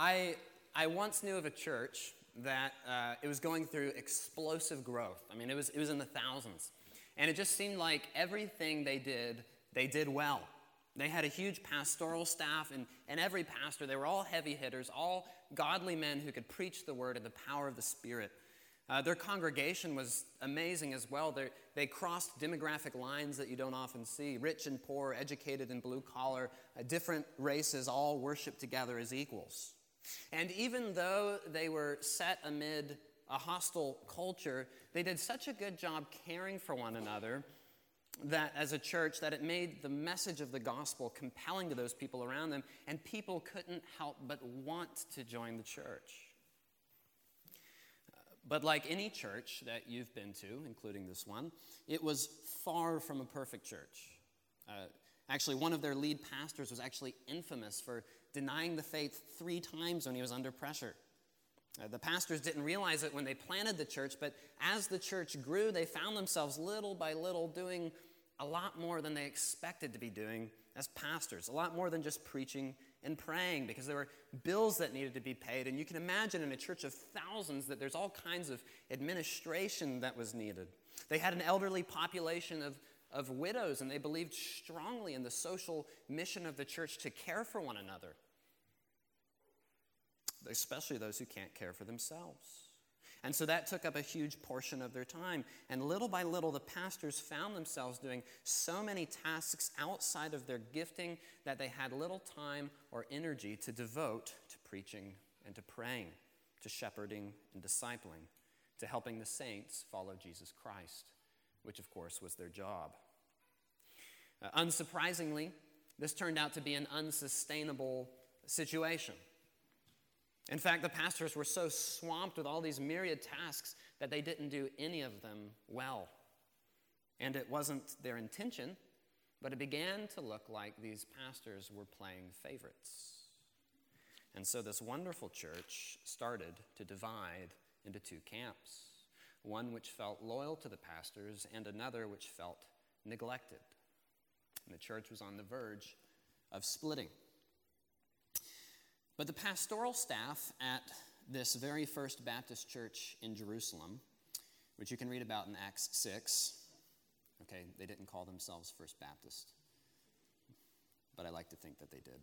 I, I once knew of a church that uh, it was going through explosive growth. I mean, it was, it was in the thousands. And it just seemed like everything they did, they did well. They had a huge pastoral staff, and, and every pastor, they were all heavy hitters, all godly men who could preach the word in the power of the Spirit. Uh, their congregation was amazing as well. They're, they crossed demographic lines that you don't often see rich and poor, educated and blue collar, uh, different races all worship together as equals. And even though they were set amid a hostile culture, they did such a good job caring for one another that as a church that it made the message of the gospel compelling to those people around them and people couldn't help but want to join the church. But like any church that you've been to including this one it was far from a perfect church. Uh, actually one of their lead pastors was actually infamous for denying the faith three times when he was under pressure uh, the pastors didn't realize it when they planted the church, but as the church grew, they found themselves little by little doing a lot more than they expected to be doing as pastors, a lot more than just preaching and praying because there were bills that needed to be paid. And you can imagine in a church of thousands that there's all kinds of administration that was needed. They had an elderly population of, of widows, and they believed strongly in the social mission of the church to care for one another, especially those who can't care for themselves. And so that took up a huge portion of their time. And little by little, the pastors found themselves doing so many tasks outside of their gifting that they had little time or energy to devote to preaching and to praying, to shepherding and discipling, to helping the saints follow Jesus Christ, which of course was their job. Uh, unsurprisingly, this turned out to be an unsustainable situation. In fact, the pastors were so swamped with all these myriad tasks that they didn't do any of them well. And it wasn't their intention, but it began to look like these pastors were playing favorites. And so this wonderful church started to divide into two camps one which felt loyal to the pastors, and another which felt neglected. And the church was on the verge of splitting. But the pastoral staff at this very first Baptist church in Jerusalem, which you can read about in Acts 6, okay, they didn't call themselves First Baptist, but I like to think that they did.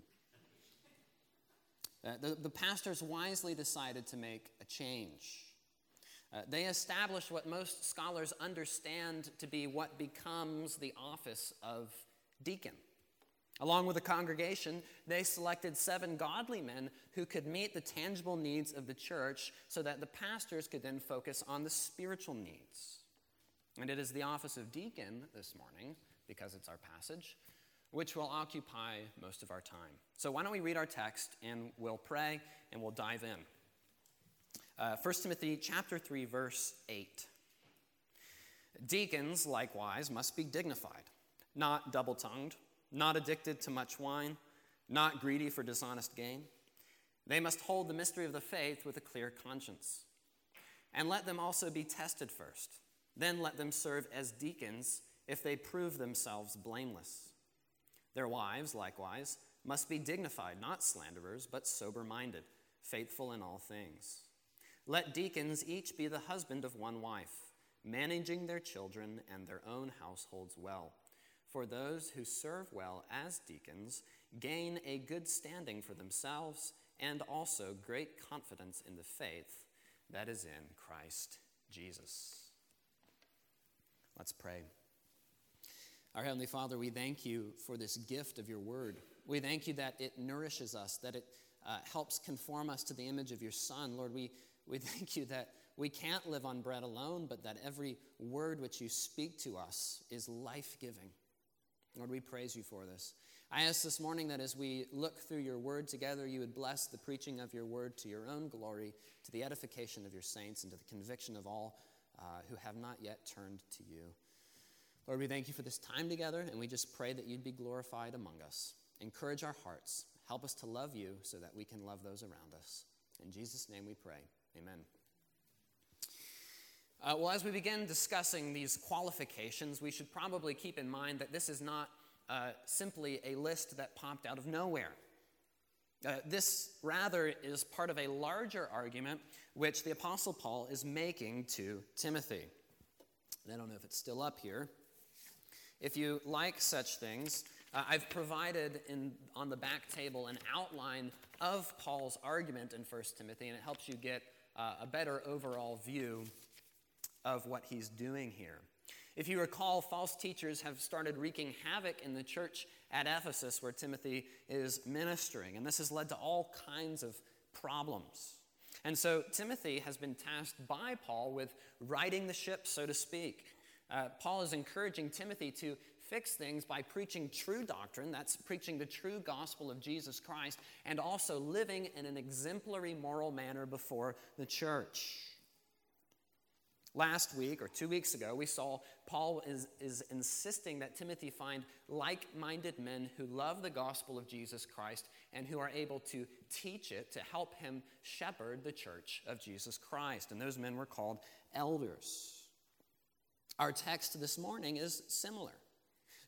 Uh, the, the pastors wisely decided to make a change. Uh, they established what most scholars understand to be what becomes the office of deacon. Along with the congregation, they selected seven godly men who could meet the tangible needs of the church so that the pastors could then focus on the spiritual needs. And it is the office of deacon this morning, because it's our passage, which will occupy most of our time. So why don't we read our text and we'll pray and we'll dive in. Uh, 1 Timothy chapter 3 verse 8. Deacons likewise must be dignified, not double-tongued not addicted to much wine, not greedy for dishonest gain. They must hold the mystery of the faith with a clear conscience. And let them also be tested first. Then let them serve as deacons if they prove themselves blameless. Their wives, likewise, must be dignified, not slanderers, but sober minded, faithful in all things. Let deacons each be the husband of one wife, managing their children and their own households well. For those who serve well as deacons gain a good standing for themselves and also great confidence in the faith that is in Christ Jesus. Let's pray. Our Heavenly Father, we thank you for this gift of your word. We thank you that it nourishes us, that it uh, helps conform us to the image of your Son. Lord, we, we thank you that we can't live on bread alone, but that every word which you speak to us is life giving. Lord, we praise you for this. I ask this morning that as we look through your word together, you would bless the preaching of your word to your own glory, to the edification of your saints, and to the conviction of all uh, who have not yet turned to you. Lord, we thank you for this time together, and we just pray that you'd be glorified among us. Encourage our hearts. Help us to love you so that we can love those around us. In Jesus' name we pray. Amen. Uh, well, as we begin discussing these qualifications, we should probably keep in mind that this is not uh, simply a list that popped out of nowhere. Uh, this rather is part of a larger argument which the Apostle Paul is making to Timothy. And I don't know if it's still up here. If you like such things, uh, I've provided in, on the back table an outline of Paul's argument in 1 Timothy, and it helps you get uh, a better overall view of what he's doing here. If you recall, false teachers have started wreaking havoc in the church at Ephesus where Timothy is ministering, and this has led to all kinds of problems. And so Timothy has been tasked by Paul with righting the ship, so to speak. Uh, Paul is encouraging Timothy to fix things by preaching true doctrine, that's preaching the true gospel of Jesus Christ, and also living in an exemplary moral manner before the church. Last week, or two weeks ago, we saw Paul is, is insisting that Timothy find like minded men who love the gospel of Jesus Christ and who are able to teach it to help him shepherd the church of Jesus Christ. And those men were called elders. Our text this morning is similar.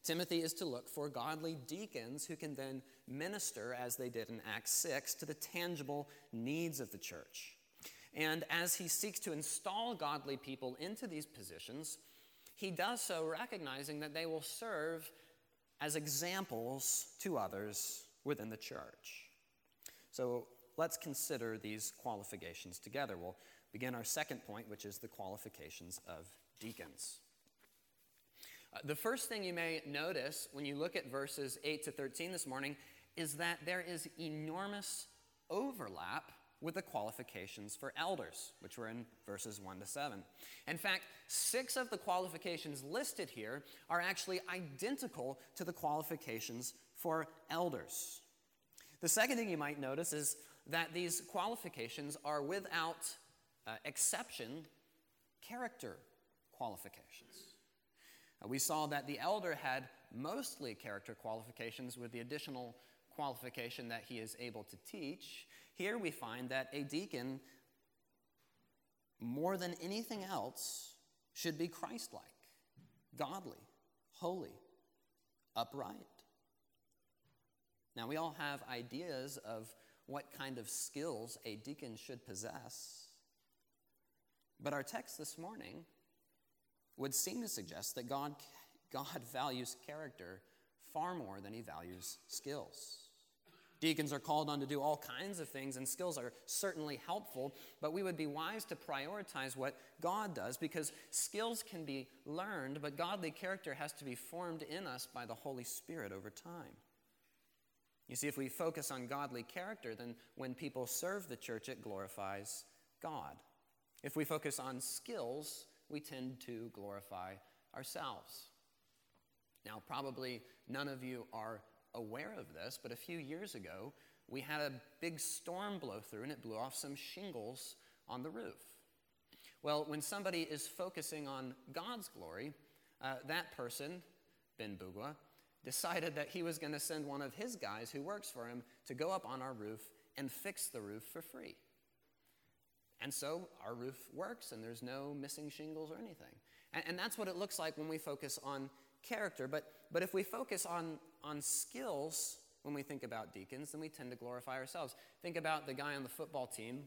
Timothy is to look for godly deacons who can then minister, as they did in Acts 6, to the tangible needs of the church. And as he seeks to install godly people into these positions, he does so recognizing that they will serve as examples to others within the church. So let's consider these qualifications together. We'll begin our second point, which is the qualifications of deacons. The first thing you may notice when you look at verses 8 to 13 this morning is that there is enormous overlap with the qualifications for elders, which were in verses 1 to 7. In fact, six of the qualifications listed here are actually identical to the qualifications for elders. The second thing you might notice is that these qualifications are without uh, exception character qualifications. Uh, we saw that the elder had mostly character qualifications with the additional qualification that he is able to teach. Here we find that a deacon, more than anything else, should be Christ like, godly, holy, upright. Now, we all have ideas of what kind of skills a deacon should possess. But our text this morning would seem to suggest that God, God values character far more than he values skills. Deacons are called on to do all kinds of things, and skills are certainly helpful, but we would be wise to prioritize what God does because skills can be learned, but godly character has to be formed in us by the Holy Spirit over time. You see, if we focus on godly character, then when people serve the church, it glorifies God. If we focus on skills, we tend to glorify ourselves. Now, probably none of you are aware of this, but a few years ago, we had a big storm blow through and it blew off some shingles on the roof. Well, when somebody is focusing on God's glory, uh, that person, Ben Bugwa, decided that he was going to send one of his guys who works for him to go up on our roof and fix the roof for free. And so our roof works and there's no missing shingles or anything. And, and that's what it looks like when we focus on character. But, but if we focus on, on skills when we think about deacons, then we tend to glorify ourselves. Think about the guy on the football team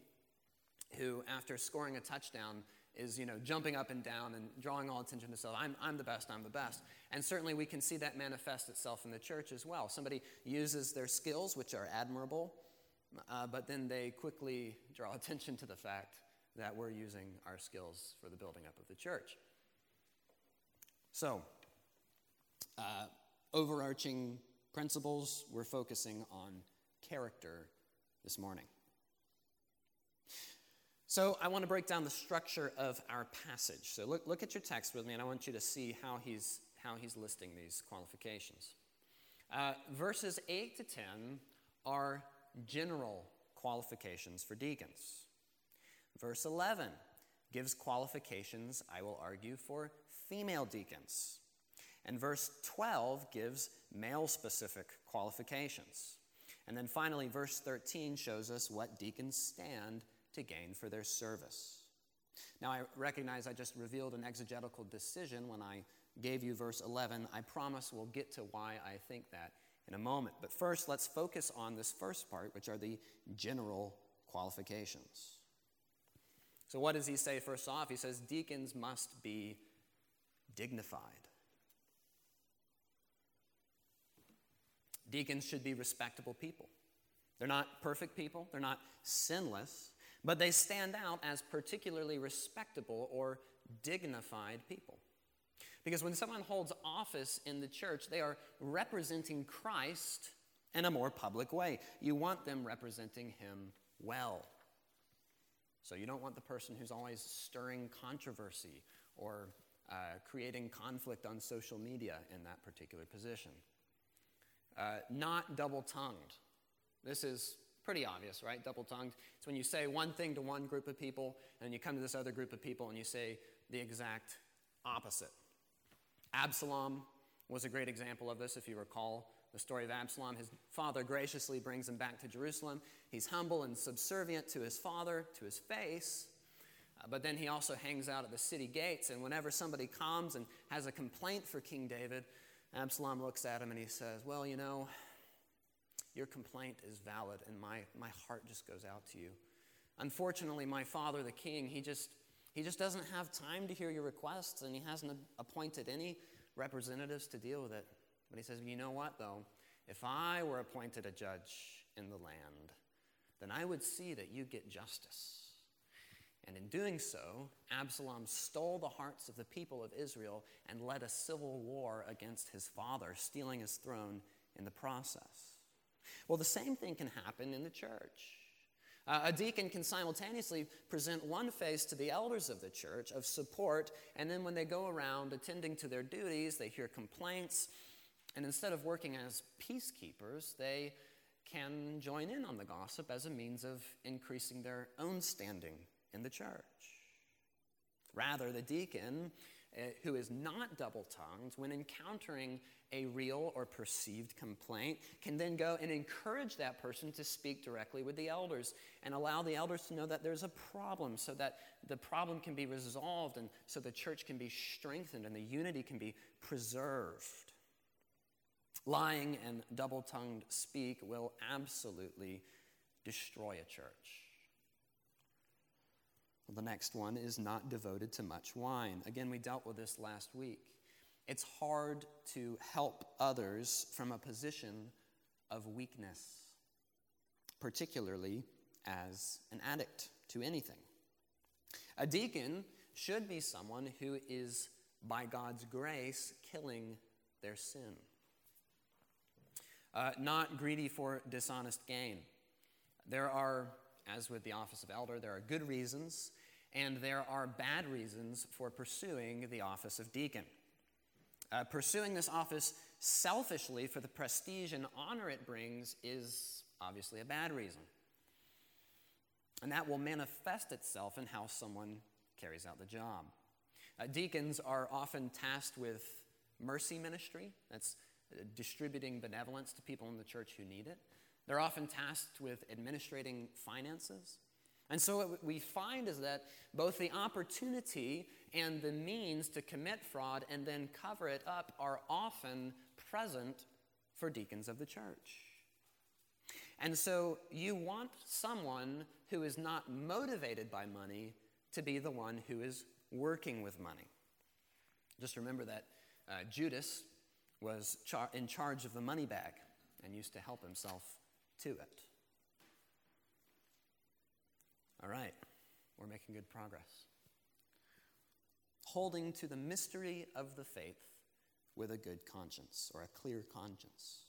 who, after scoring a touchdown, is you know jumping up and down and drawing all attention to himself. I'm, I'm the best, I'm the best. And certainly we can see that manifest itself in the church as well. Somebody uses their skills, which are admirable, uh, but then they quickly draw attention to the fact that we're using our skills for the building up of the church. So, uh, overarching principles, we're focusing on character this morning. So, I want to break down the structure of our passage. So, look, look at your text with me, and I want you to see how he's, how he's listing these qualifications. Uh, verses 8 to 10 are general qualifications for deacons. Verse 11 gives qualifications, I will argue, for female deacons. And verse 12 gives male specific qualifications. And then finally, verse 13 shows us what deacons stand to gain for their service. Now, I recognize I just revealed an exegetical decision when I gave you verse 11. I promise we'll get to why I think that in a moment. But first, let's focus on this first part, which are the general qualifications. So, what does he say first off? He says deacons must be dignified. Deacons should be respectable people. They're not perfect people, they're not sinless, but they stand out as particularly respectable or dignified people. Because when someone holds office in the church, they are representing Christ in a more public way. You want them representing him well. So you don't want the person who's always stirring controversy or uh, creating conflict on social media in that particular position. Uh, not double tongued. This is pretty obvious, right? Double tongued. It's when you say one thing to one group of people, and you come to this other group of people and you say the exact opposite. Absalom was a great example of this, if you recall the story of Absalom. His father graciously brings him back to Jerusalem. He's humble and subservient to his father, to his face. Uh, but then he also hangs out at the city gates, and whenever somebody comes and has a complaint for King David, Absalom looks at him and he says, Well, you know, your complaint is valid, and my, my heart just goes out to you. Unfortunately, my father, the king, he just, he just doesn't have time to hear your requests, and he hasn't appointed any representatives to deal with it. But he says, You know what, though? If I were appointed a judge in the land, then I would see that you get justice. And in doing so, Absalom stole the hearts of the people of Israel and led a civil war against his father, stealing his throne in the process. Well, the same thing can happen in the church. Uh, a deacon can simultaneously present one face to the elders of the church of support, and then when they go around attending to their duties, they hear complaints, and instead of working as peacekeepers, they can join in on the gossip as a means of increasing their own standing in the church. Rather, the deacon, Uh, who is not double tongued, when encountering a real or perceived complaint, can then go and encourage that person to speak directly with the elders and allow the elders to know that there's a problem so that the problem can be resolved and so the church can be strengthened and the unity can be preserved. Lying and double tongued speak will absolutely destroy a church. The next one is not devoted to much wine. Again, we dealt with this last week. It's hard to help others from a position of weakness, particularly as an addict to anything. A deacon should be someone who is, by God's grace, killing their sin. Uh, not greedy for dishonest gain. There are, as with the office of elder, there are good reasons and there are bad reasons for pursuing the office of deacon. Uh, pursuing this office selfishly for the prestige and honor it brings is obviously a bad reason. And that will manifest itself in how someone carries out the job. Uh, deacons are often tasked with mercy ministry, that's uh, distributing benevolence to people in the church who need it. They're often tasked with administrating finances. And so, what we find is that both the opportunity and the means to commit fraud and then cover it up are often present for deacons of the church. And so, you want someone who is not motivated by money to be the one who is working with money. Just remember that uh, Judas was char- in charge of the money bag and used to help himself to it. All right, we're making good progress. Holding to the mystery of the faith with a good conscience or a clear conscience.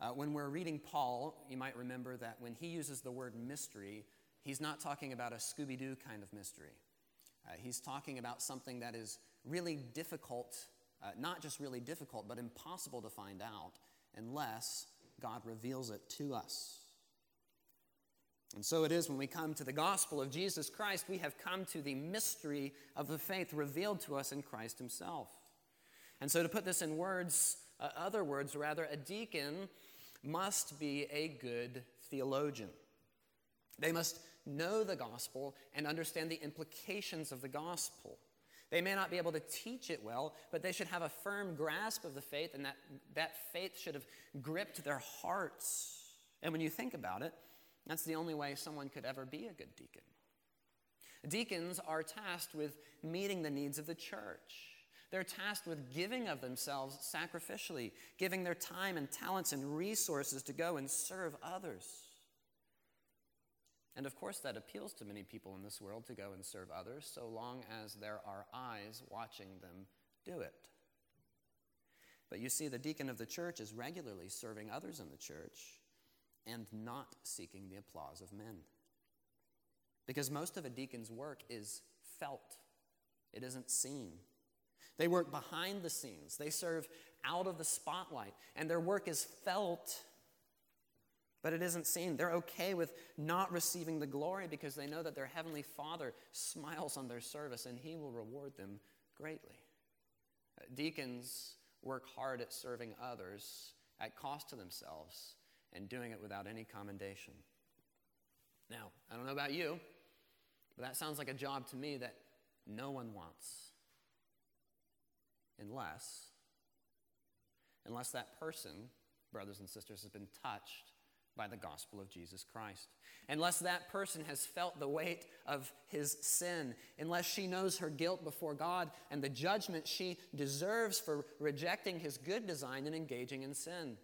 Uh, when we're reading Paul, you might remember that when he uses the word mystery, he's not talking about a Scooby Doo kind of mystery. Uh, he's talking about something that is really difficult, uh, not just really difficult, but impossible to find out unless God reveals it to us. And so it is when we come to the gospel of Jesus Christ, we have come to the mystery of the faith revealed to us in Christ Himself. And so, to put this in words, uh, other words rather, a deacon must be a good theologian. They must know the gospel and understand the implications of the gospel. They may not be able to teach it well, but they should have a firm grasp of the faith, and that, that faith should have gripped their hearts. And when you think about it, that's the only way someone could ever be a good deacon. Deacons are tasked with meeting the needs of the church. They're tasked with giving of themselves sacrificially, giving their time and talents and resources to go and serve others. And of course, that appeals to many people in this world to go and serve others, so long as there are eyes watching them do it. But you see, the deacon of the church is regularly serving others in the church and not seeking the applause of men. Because most of a deacon's work is felt, it isn't seen. They work behind the scenes, they serve out of the spotlight, and their work is felt, but it isn't seen. They're okay with not receiving the glory because they know that their Heavenly Father smiles on their service and He will reward them greatly. Deacons work hard at serving others at cost to themselves and doing it without any commendation. Now, I don't know about you, but that sounds like a job to me that no one wants. Unless, unless that person, brothers and sisters, has been touched by the gospel of Jesus Christ. Unless that person has felt the weight of his sin, unless she knows her guilt before God and the judgment she deserves for rejecting his good design and engaging in sin.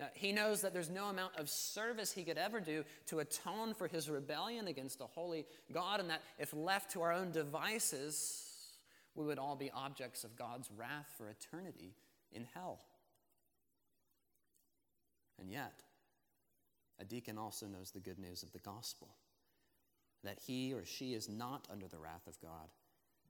Now, he knows that there's no amount of service he could ever do to atone for his rebellion against a holy God, and that if left to our own devices, we would all be objects of God's wrath for eternity in hell. And yet, a deacon also knows the good news of the gospel that he or she is not under the wrath of God.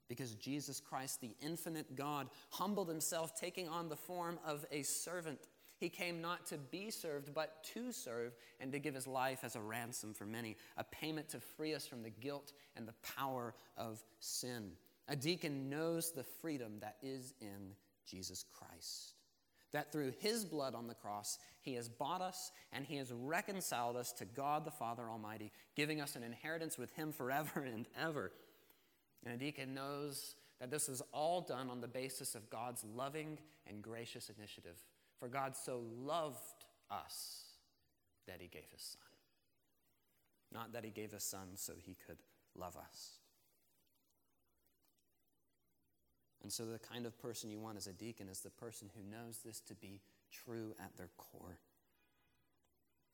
Because Jesus Christ, the infinite God, humbled himself, taking on the form of a servant he came not to be served, but to serve and to give his life as a ransom for many, a payment to free us from the guilt and the power of sin. A deacon knows the freedom that is in Jesus Christ. That through his blood on the cross, he has bought us and he has reconciled us to God the Father Almighty, giving us an inheritance with him forever and ever. And a deacon knows that this is all done on the basis of God's loving and gracious initiative for God so loved us that he gave his son. Not that he gave his son so he could love us. And so, the kind of person you want as a deacon is the person who knows this to be true at their core.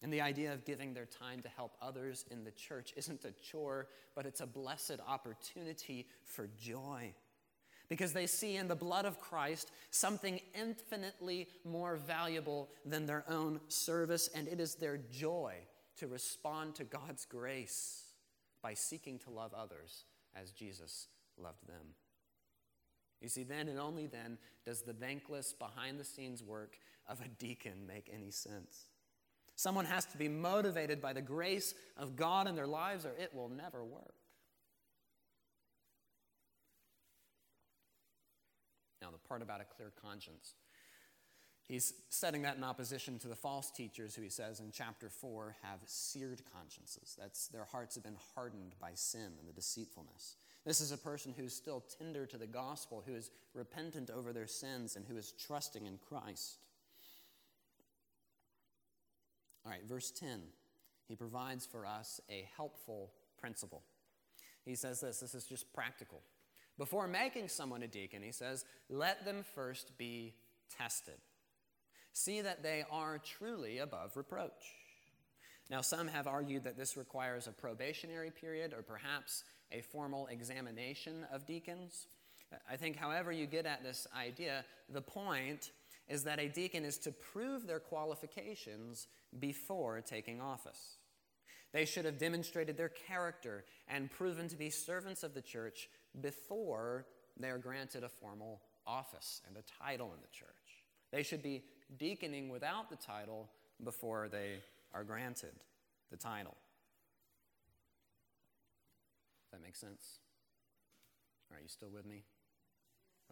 And the idea of giving their time to help others in the church isn't a chore, but it's a blessed opportunity for joy because they see in the blood of Christ something infinitely more valuable than their own service, and it is their joy to respond to God's grace by seeking to love others as Jesus loved them. You see, then and only then does the thankless, behind the scenes work of a deacon make any sense. Someone has to be motivated by the grace of God in their lives, or it will never work. Now, the part about a clear conscience. He's setting that in opposition to the false teachers who he says in chapter 4 have seared consciences. That's their hearts have been hardened by sin and the deceitfulness. This is a person who's still tender to the gospel, who is repentant over their sins, and who is trusting in Christ. All right, verse 10. He provides for us a helpful principle. He says this this is just practical. Before making someone a deacon, he says, let them first be tested. See that they are truly above reproach. Now, some have argued that this requires a probationary period or perhaps a formal examination of deacons. I think, however, you get at this idea, the point is that a deacon is to prove their qualifications before taking office. They should have demonstrated their character and proven to be servants of the church before they are granted a formal office and a title in the church. They should be deaconing without the title before they are granted the title. Does that make sense? Are you still with me?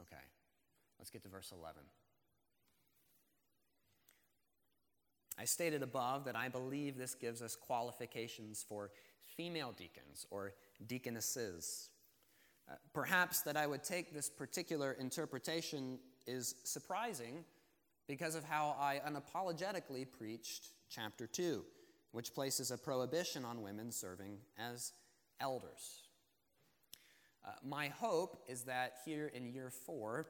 Okay. Let's get to verse 11. I stated above that I believe this gives us qualifications for female deacons or deaconesses. Perhaps that I would take this particular interpretation is surprising because of how I unapologetically preached chapter 2, which places a prohibition on women serving as elders. Uh, my hope is that here in year four,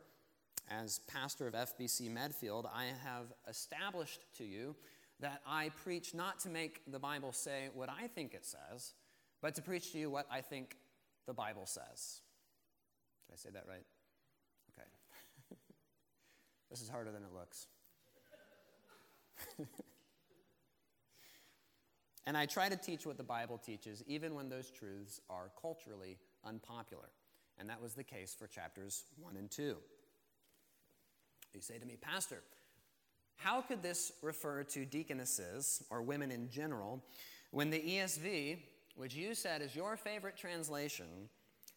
as pastor of FBC Medfield, I have established to you that I preach not to make the Bible say what I think it says, but to preach to you what I think the Bible says. Did I say that right? Okay. this is harder than it looks. and I try to teach what the Bible teaches, even when those truths are culturally unpopular. And that was the case for chapters 1 and 2. You say to me, Pastor, how could this refer to deaconesses or women in general when the ESV, which you said is your favorite translation,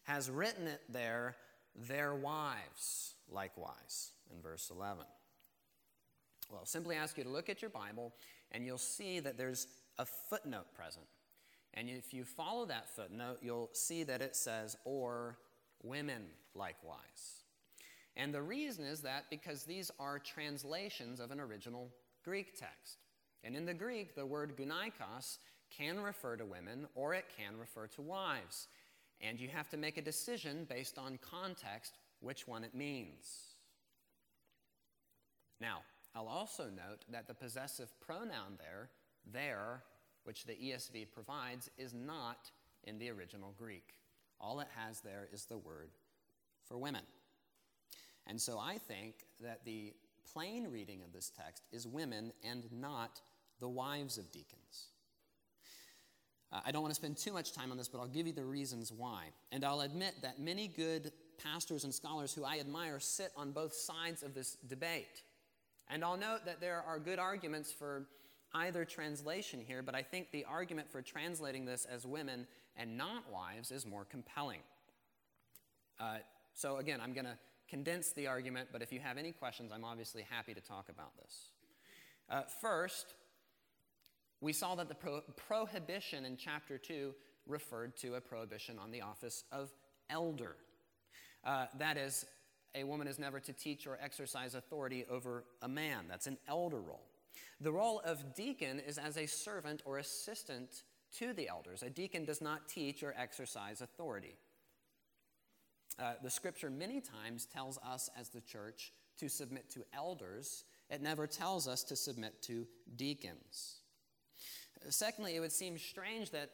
has written it there, their wives likewise, in verse 11? Well, I'll simply ask you to look at your Bible and you'll see that there's a footnote present. And if you follow that footnote, you'll see that it says, or women likewise. And the reason is that because these are translations of an original Greek text. And in the Greek, the word gunaikos can refer to women or it can refer to wives. And you have to make a decision based on context which one it means. Now, I'll also note that the possessive pronoun there, there, which the ESV provides, is not in the original Greek. All it has there is the word for women. And so I think that the plain reading of this text is women and not the wives of deacons. Uh, I don't want to spend too much time on this, but I'll give you the reasons why. And I'll admit that many good pastors and scholars who I admire sit on both sides of this debate. And I'll note that there are good arguments for either translation here, but I think the argument for translating this as women and not wives is more compelling. Uh, so, again, I'm going to condense the argument, but if you have any questions, I'm obviously happy to talk about this. Uh, first, we saw that the pro- prohibition in chapter 2 referred to a prohibition on the office of elder. Uh, that is, a woman is never to teach or exercise authority over a man. That's an elder role. The role of deacon is as a servant or assistant to the elders. A deacon does not teach or exercise authority. Uh, the scripture many times tells us as the church to submit to elders, it never tells us to submit to deacons. Secondly, it would seem strange that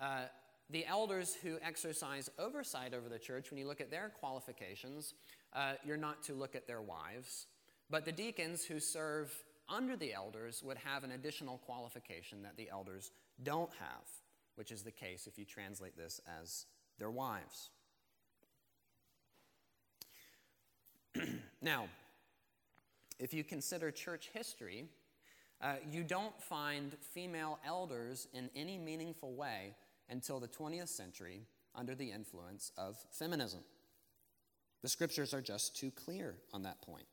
uh, the elders who exercise oversight over the church, when you look at their qualifications, uh, you're not to look at their wives. But the deacons who serve under the elders would have an additional qualification that the elders don't have, which is the case if you translate this as their wives. now, if you consider church history, uh, you don't find female elders in any meaningful way until the 20th century under the influence of feminism. The scriptures are just too clear on that point.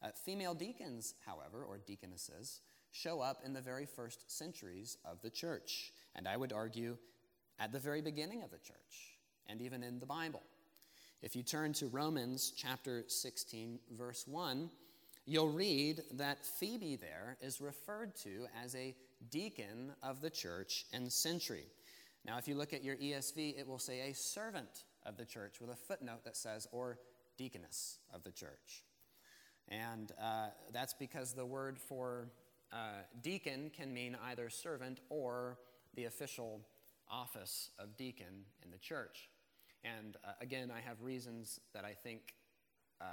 Uh, female deacons, however, or deaconesses, show up in the very first centuries of the church, and I would argue at the very beginning of the church, and even in the Bible. If you turn to Romans chapter 16, verse 1, you'll read that Phoebe there is referred to as a deacon of the church and Cenchreae. Now, if you look at your ESV, it will say a servant of the church with a footnote that says, or deaconess of the church. And uh, that's because the word for uh, deacon can mean either servant or the official office of deacon in the church. And uh, again, I have reasons that I think uh,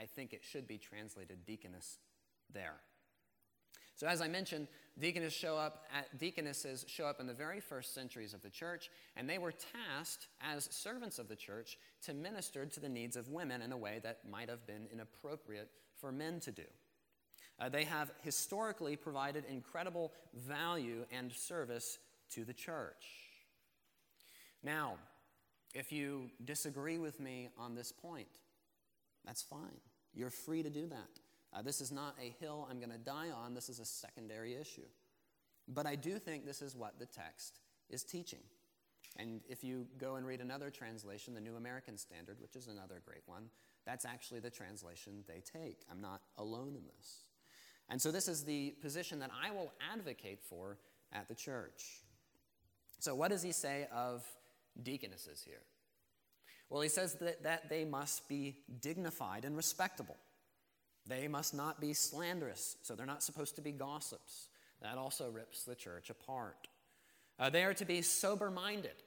I think it should be translated deaconess there. So, as I mentioned, deaconess show up at, deaconesses show up in the very first centuries of the church, and they were tasked as servants of the church to minister to the needs of women in a way that might have been inappropriate for men to do. Uh, they have historically provided incredible value and service to the church. Now, if you disagree with me on this point, that's fine. You're free to do that. Uh, this is not a hill I'm going to die on, this is a secondary issue. But I do think this is what the text is teaching. And if you go and read another translation, the New American Standard, which is another great one, that's actually the translation they take. I'm not alone in this. And so, this is the position that I will advocate for at the church. So, what does he say of deaconesses here? Well, he says that, that they must be dignified and respectable. They must not be slanderous, so they're not supposed to be gossips. That also rips the church apart. Uh, they are to be sober minded,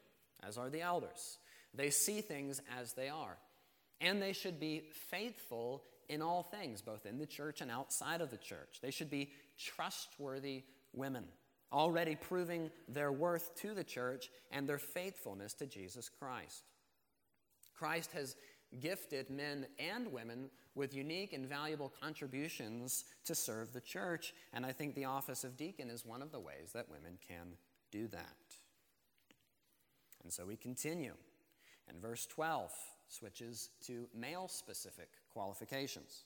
as are the elders. They see things as they are. And they should be faithful in all things, both in the church and outside of the church. They should be trustworthy women, already proving their worth to the church and their faithfulness to Jesus Christ. Christ has gifted men and women with unique and valuable contributions to serve the church, and I think the office of deacon is one of the ways that women can do that. And so we continue. And verse 12 switches to male specific qualifications.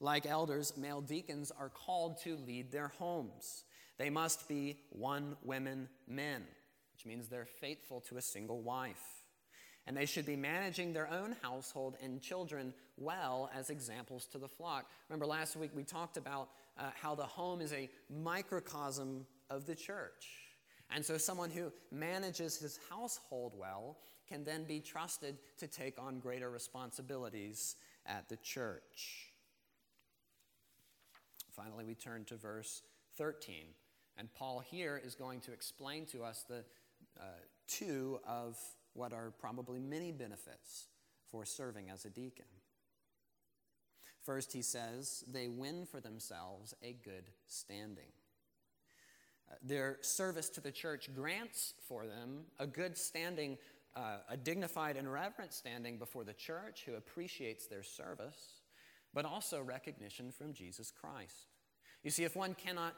Like elders, male deacons are called to lead their homes. They must be one women men, which means they're faithful to a single wife. And they should be managing their own household and children well as examples to the flock. Remember, last week we talked about uh, how the home is a microcosm of the church. And so, someone who manages his household well can then be trusted to take on greater responsibilities at the church. Finally, we turn to verse 13. And Paul here is going to explain to us the uh, two of what are probably many benefits for serving as a deacon. First, he says, they win for themselves a good standing. Uh, their service to the church grants for them a good standing uh, a dignified and reverent standing before the church who appreciates their service, but also recognition from Jesus Christ. You see, if one cannot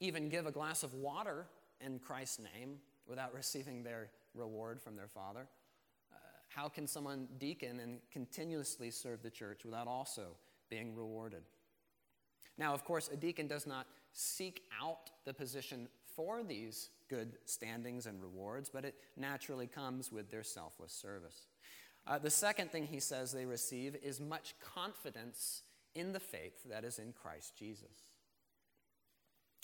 even give a glass of water in Christ's name without receiving their reward from their Father, uh, how can someone deacon and continuously serve the church without also being rewarded? Now, of course, a deacon does not seek out the position for these good standings and rewards, but it naturally comes with their selfless service. Uh, the second thing he says they receive is much confidence in the faith that is in Christ Jesus.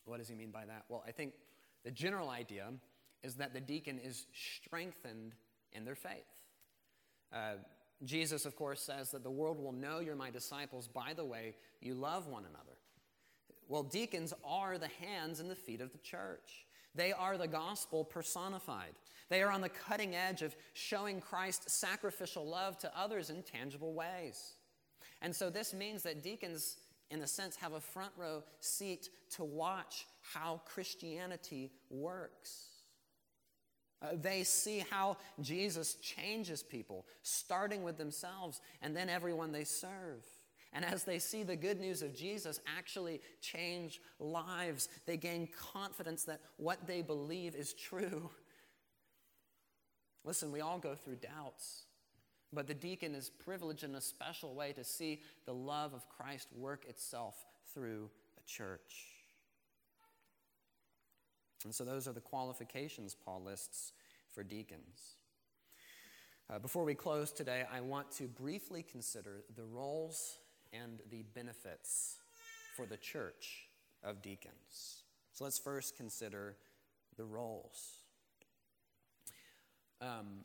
What does he mean by that? Well, I think the general idea is that the deacon is strengthened in their faith. Uh, Jesus, of course, says that the world will know you're my disciples by the way you love one another. Well, deacons are the hands and the feet of the church. They are the gospel personified. They are on the cutting edge of showing Christ's sacrificial love to others in tangible ways. And so this means that deacons, in a sense, have a front row seat to watch how Christianity works. Uh, they see how Jesus changes people, starting with themselves and then everyone they serve. And as they see the good news of Jesus actually change lives, they gain confidence that what they believe is true. Listen, we all go through doubts, but the deacon is privileged in a special way to see the love of Christ work itself through a church. And so, those are the qualifications Paul lists for deacons. Uh, before we close today, I want to briefly consider the roles and the benefits for the church of deacons. So let's first consider the roles. Um,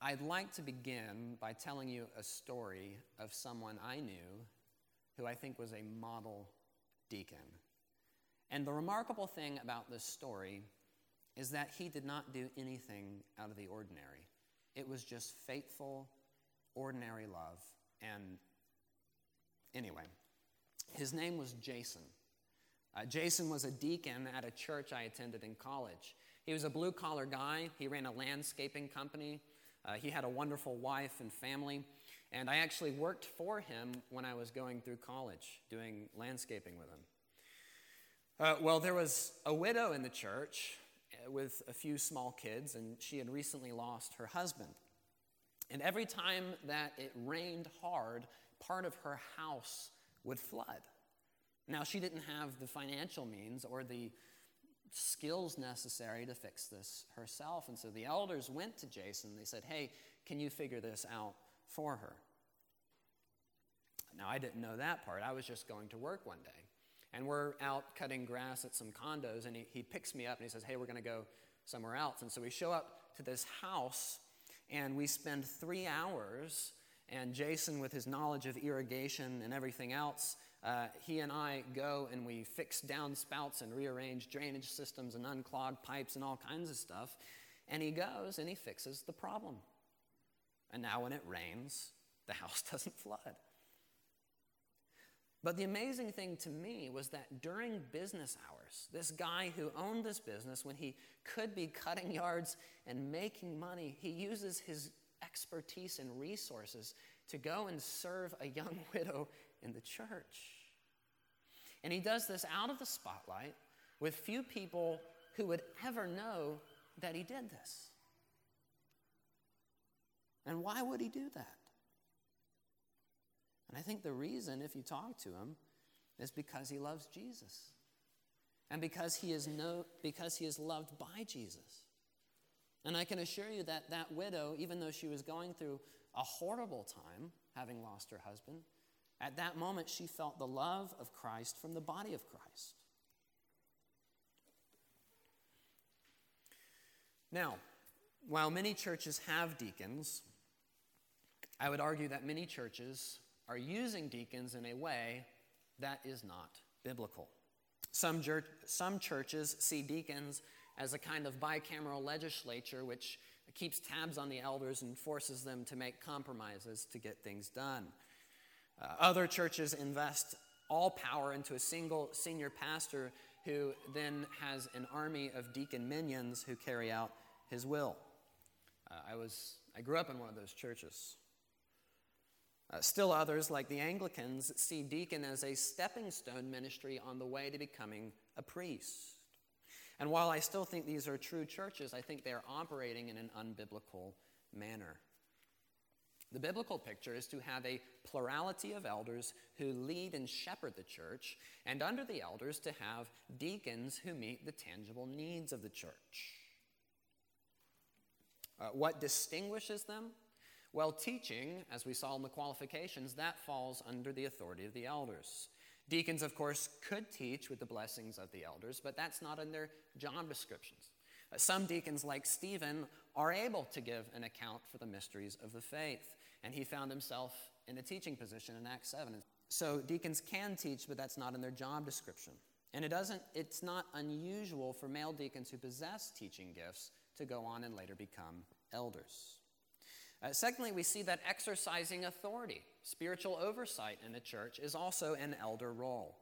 I'd like to begin by telling you a story of someone I knew who I think was a model deacon. And the remarkable thing about this story is that he did not do anything out of the ordinary. It was just faithful, ordinary love and Anyway, his name was Jason. Uh, Jason was a deacon at a church I attended in college. He was a blue collar guy. He ran a landscaping company. Uh, he had a wonderful wife and family. And I actually worked for him when I was going through college, doing landscaping with him. Uh, well, there was a widow in the church uh, with a few small kids, and she had recently lost her husband. And every time that it rained hard, part of her house would flood. Now, she didn't have the financial means or the skills necessary to fix this herself. And so the elders went to Jason. They said, Hey, can you figure this out for her? Now, I didn't know that part. I was just going to work one day. And we're out cutting grass at some condos, and he, he picks me up and he says, Hey, we're going to go somewhere else. And so we show up to this house, and we spend three hours. And Jason, with his knowledge of irrigation and everything else, uh, he and I go and we fix downspouts and rearrange drainage systems and unclog pipes and all kinds of stuff. And he goes and he fixes the problem. And now, when it rains, the house doesn't flood. But the amazing thing to me was that during business hours, this guy who owned this business, when he could be cutting yards and making money, he uses his expertise and resources to go and serve a young widow in the church. And he does this out of the spotlight with few people who would ever know that he did this. And why would he do that? And I think the reason, if you talk to him, is because he loves Jesus. And because he is no, because he is loved by Jesus. And I can assure you that that widow, even though she was going through a horrible time, having lost her husband, at that moment she felt the love of Christ from the body of Christ. Now, while many churches have deacons, I would argue that many churches are using deacons in a way that is not biblical. Some, some churches see deacons as a kind of bicameral legislature which keeps tabs on the elders and forces them to make compromises to get things done. Uh, other churches invest all power into a single senior pastor who then has an army of deacon minions who carry out his will. Uh, I, was, I grew up in one of those churches. Uh, still others, like the Anglicans, see deacon as a stepping stone ministry on the way to becoming a priest. And while I still think these are true churches, I think they are operating in an unbiblical manner. The biblical picture is to have a plurality of elders who lead and shepherd the church, and under the elders to have deacons who meet the tangible needs of the church. Uh, what distinguishes them? Well, teaching, as we saw in the qualifications, that falls under the authority of the elders. Deacons, of course, could teach with the blessings of the elders, but that's not in their job descriptions. Uh, some deacons, like Stephen, are able to give an account for the mysteries of the faith, and he found himself in a teaching position in Acts 7. So deacons can teach, but that's not in their job description. And it doesn't, it's not unusual for male deacons who possess teaching gifts to go on and later become elders. Uh, secondly, we see that exercising authority, spiritual oversight in the church, is also an elder role.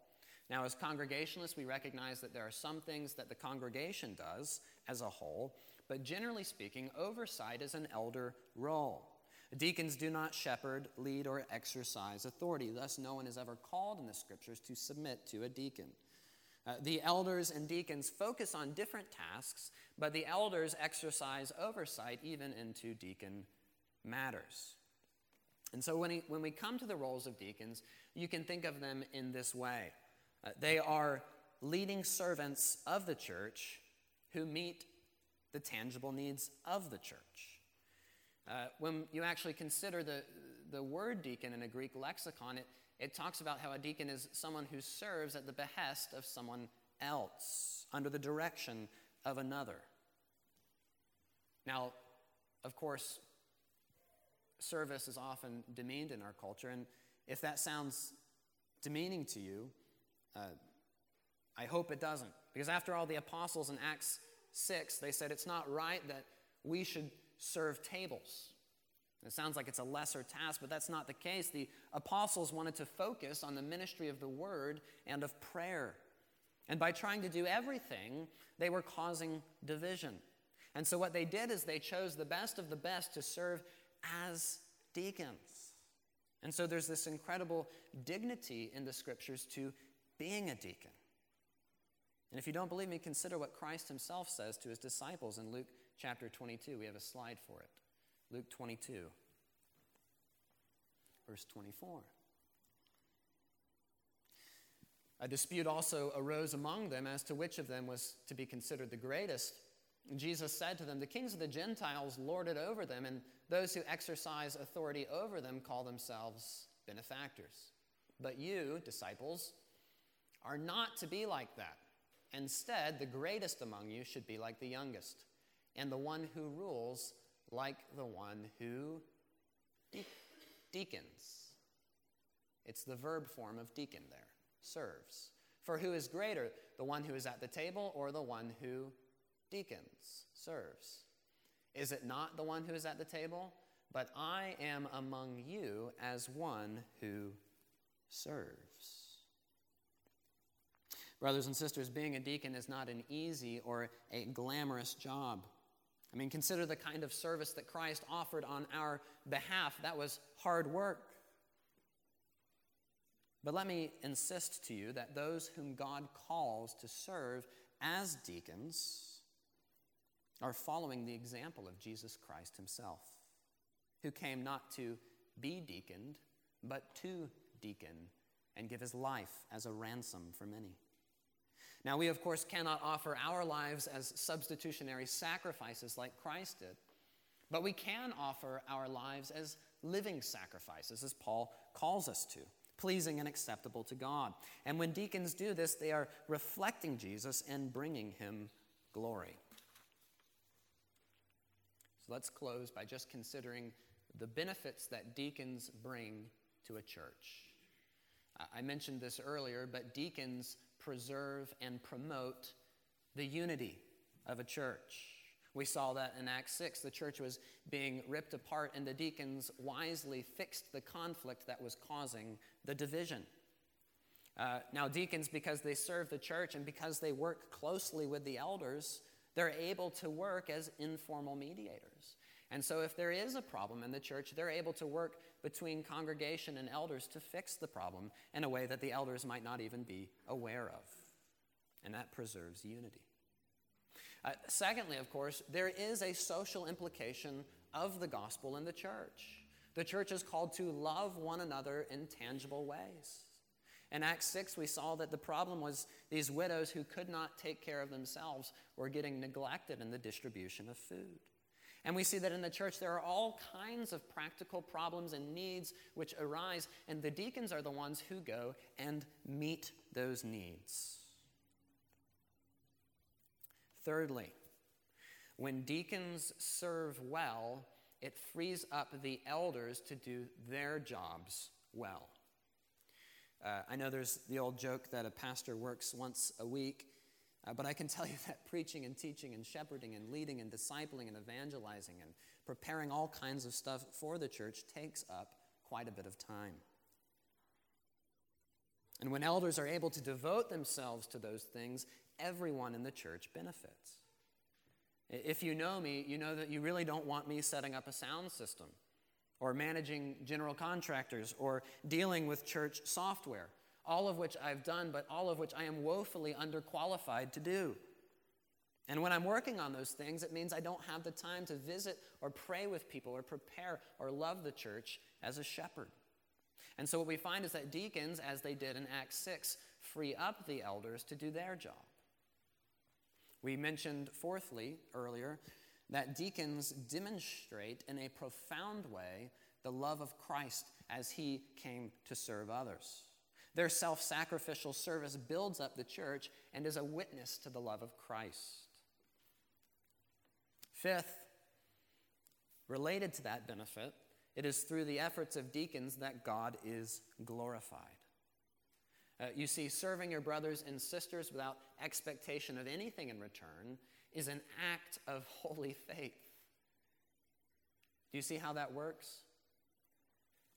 Now, as congregationalists, we recognize that there are some things that the congregation does as a whole, but generally speaking, oversight is an elder role. Deacons do not shepherd, lead, or exercise authority. Thus, no one is ever called in the scriptures to submit to a deacon. Uh, the elders and deacons focus on different tasks, but the elders exercise oversight even into deacon matters. And so when, he, when we come to the roles of deacons, you can think of them in this way uh, they are leading servants of the church who meet the tangible needs of the church. Uh, when you actually consider the, the word deacon in a Greek lexicon, it, it talks about how a deacon is someone who serves at the behest of someone else, under the direction of another. Now, of course, service is often demeaned in our culture. And if that sounds demeaning to you, uh, I hope it doesn't. Because after all, the apostles in Acts 6, they said it's not right that we should serve tables. It sounds like it's a lesser task, but that's not the case. The apostles wanted to focus on the ministry of the word and of prayer. And by trying to do everything, they were causing division. And so, what they did is they chose the best of the best to serve as deacons. And so there's this incredible dignity in the scriptures to being a deacon. And if you don't believe me, consider what Christ himself says to his disciples in Luke chapter 22. We have a slide for it. Luke 22, verse 24. A dispute also arose among them as to which of them was to be considered the greatest. Jesus said to them, The kings of the Gentiles lord it over them, and those who exercise authority over them call themselves benefactors. But you, disciples, are not to be like that. Instead, the greatest among you should be like the youngest, and the one who rules like the one who de- deacons. It's the verb form of deacon there serves. For who is greater, the one who is at the table or the one who deacons, serves? Is it not the one who is at the table? But I am among you as one who serves. Brothers and sisters, being a deacon is not an easy or a glamorous job. I mean, consider the kind of service that Christ offered on our behalf. That was hard work. But let me insist to you that those whom God calls to serve as deacons are following the example of Jesus Christ himself, who came not to be deaconed, but to deacon and give his life as a ransom for many. Now, we, of course, cannot offer our lives as substitutionary sacrifices like Christ did, but we can offer our lives as living sacrifices, as Paul calls us to pleasing and acceptable to God. And when deacons do this, they are reflecting Jesus and bringing him glory. So let's close by just considering the benefits that deacons bring to a church. I mentioned this earlier, but deacons preserve and promote the unity of a church. We saw that in Acts 6. The church was being ripped apart, and the deacons wisely fixed the conflict that was causing the division. Uh, now, deacons, because they serve the church and because they work closely with the elders, they're able to work as informal mediators. And so, if there is a problem in the church, they're able to work between congregation and elders to fix the problem in a way that the elders might not even be aware of. And that preserves unity. Uh, secondly, of course, there is a social implication of the gospel in the church. The church is called to love one another in tangible ways. In Acts 6, we saw that the problem was these widows who could not take care of themselves were getting neglected in the distribution of food. And we see that in the church there are all kinds of practical problems and needs which arise, and the deacons are the ones who go and meet those needs. Thirdly, when deacons serve well, it frees up the elders to do their jobs well. Uh, I know there's the old joke that a pastor works once a week, uh, but I can tell you that preaching and teaching and shepherding and leading and discipling and evangelizing and preparing all kinds of stuff for the church takes up quite a bit of time. And when elders are able to devote themselves to those things, everyone in the church benefits. If you know me, you know that you really don't want me setting up a sound system or managing general contractors or dealing with church software, all of which I've done, but all of which I am woefully underqualified to do. And when I'm working on those things, it means I don't have the time to visit or pray with people or prepare or love the church as a shepherd. And so what we find is that deacons, as they did in Acts 6, free up the elders to do their job. We mentioned, fourthly, earlier, that deacons demonstrate in a profound way the love of Christ as he came to serve others. Their self sacrificial service builds up the church and is a witness to the love of Christ. Fifth, related to that benefit, it is through the efforts of deacons that God is glorified. Uh, you see, serving your brothers and sisters without expectation of anything in return is an act of holy faith. Do you see how that works?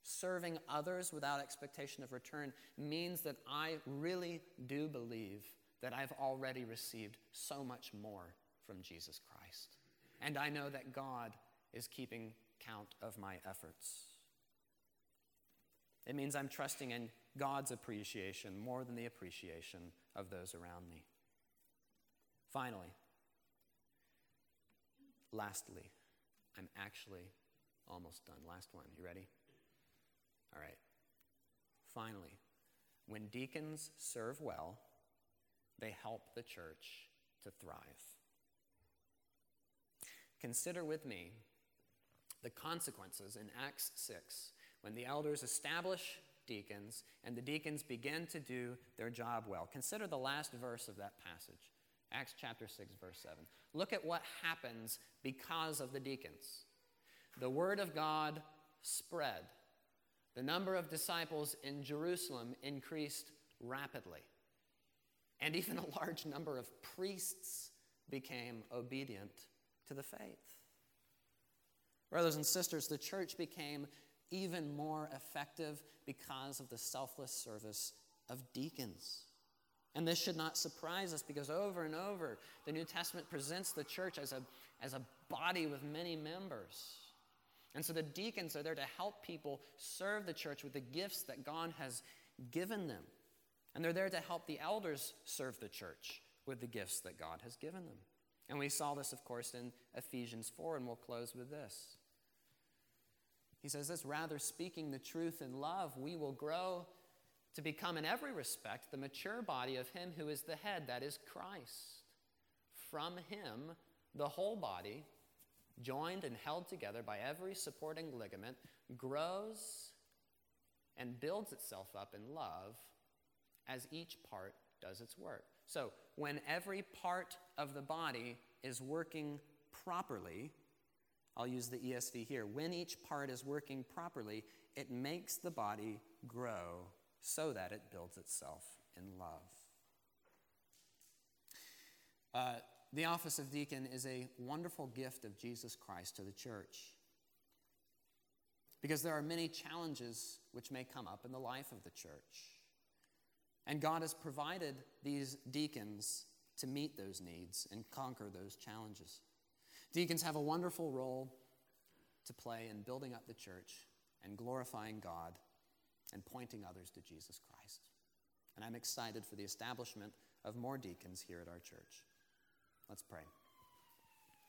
Serving others without expectation of return means that I really do believe that I've already received so much more from Jesus Christ. And I know that God is keeping count of my efforts. It means I'm trusting in God's appreciation more than the appreciation of those around me. Finally, lastly, I'm actually almost done. Last one. You ready? All right. Finally, When deacons serve well, they help the church to thrive. Consider with me the consequences in Acts 6 when the elders establish deacons and the deacons begin to do their job well. Consider the last verse of that passage, Acts chapter 6, verse 7. Look at what happens because of the deacons. The word of God spread. The number of disciples in Jerusalem increased rapidly. And even a large number of priests became obedient to the faith. Brothers and sisters, the church became even more effective because of the selfless service of deacons. And this should not surprise us because over and over the New Testament presents the church as a, as a body with many members. And so the deacons are there to help people serve the church with the gifts that God has given them. And they're there to help the elders serve the church with the gifts that God has given them. And we saw this, of course, in Ephesians 4, and we'll close with this. He says this rather speaking the truth in love, we will grow to become, in every respect, the mature body of Him who is the head, that is Christ. From Him, the whole body, joined and held together by every supporting ligament, grows and builds itself up in love as each part does its work. So, when every part of the body is working properly, I'll use the ESV here. When each part is working properly, it makes the body grow so that it builds itself in love. Uh, the office of deacon is a wonderful gift of Jesus Christ to the church. Because there are many challenges which may come up in the life of the church. And God has provided these deacons to meet those needs and conquer those challenges. Deacons have a wonderful role to play in building up the church and glorifying God and pointing others to Jesus Christ. And I'm excited for the establishment of more deacons here at our church. Let's pray.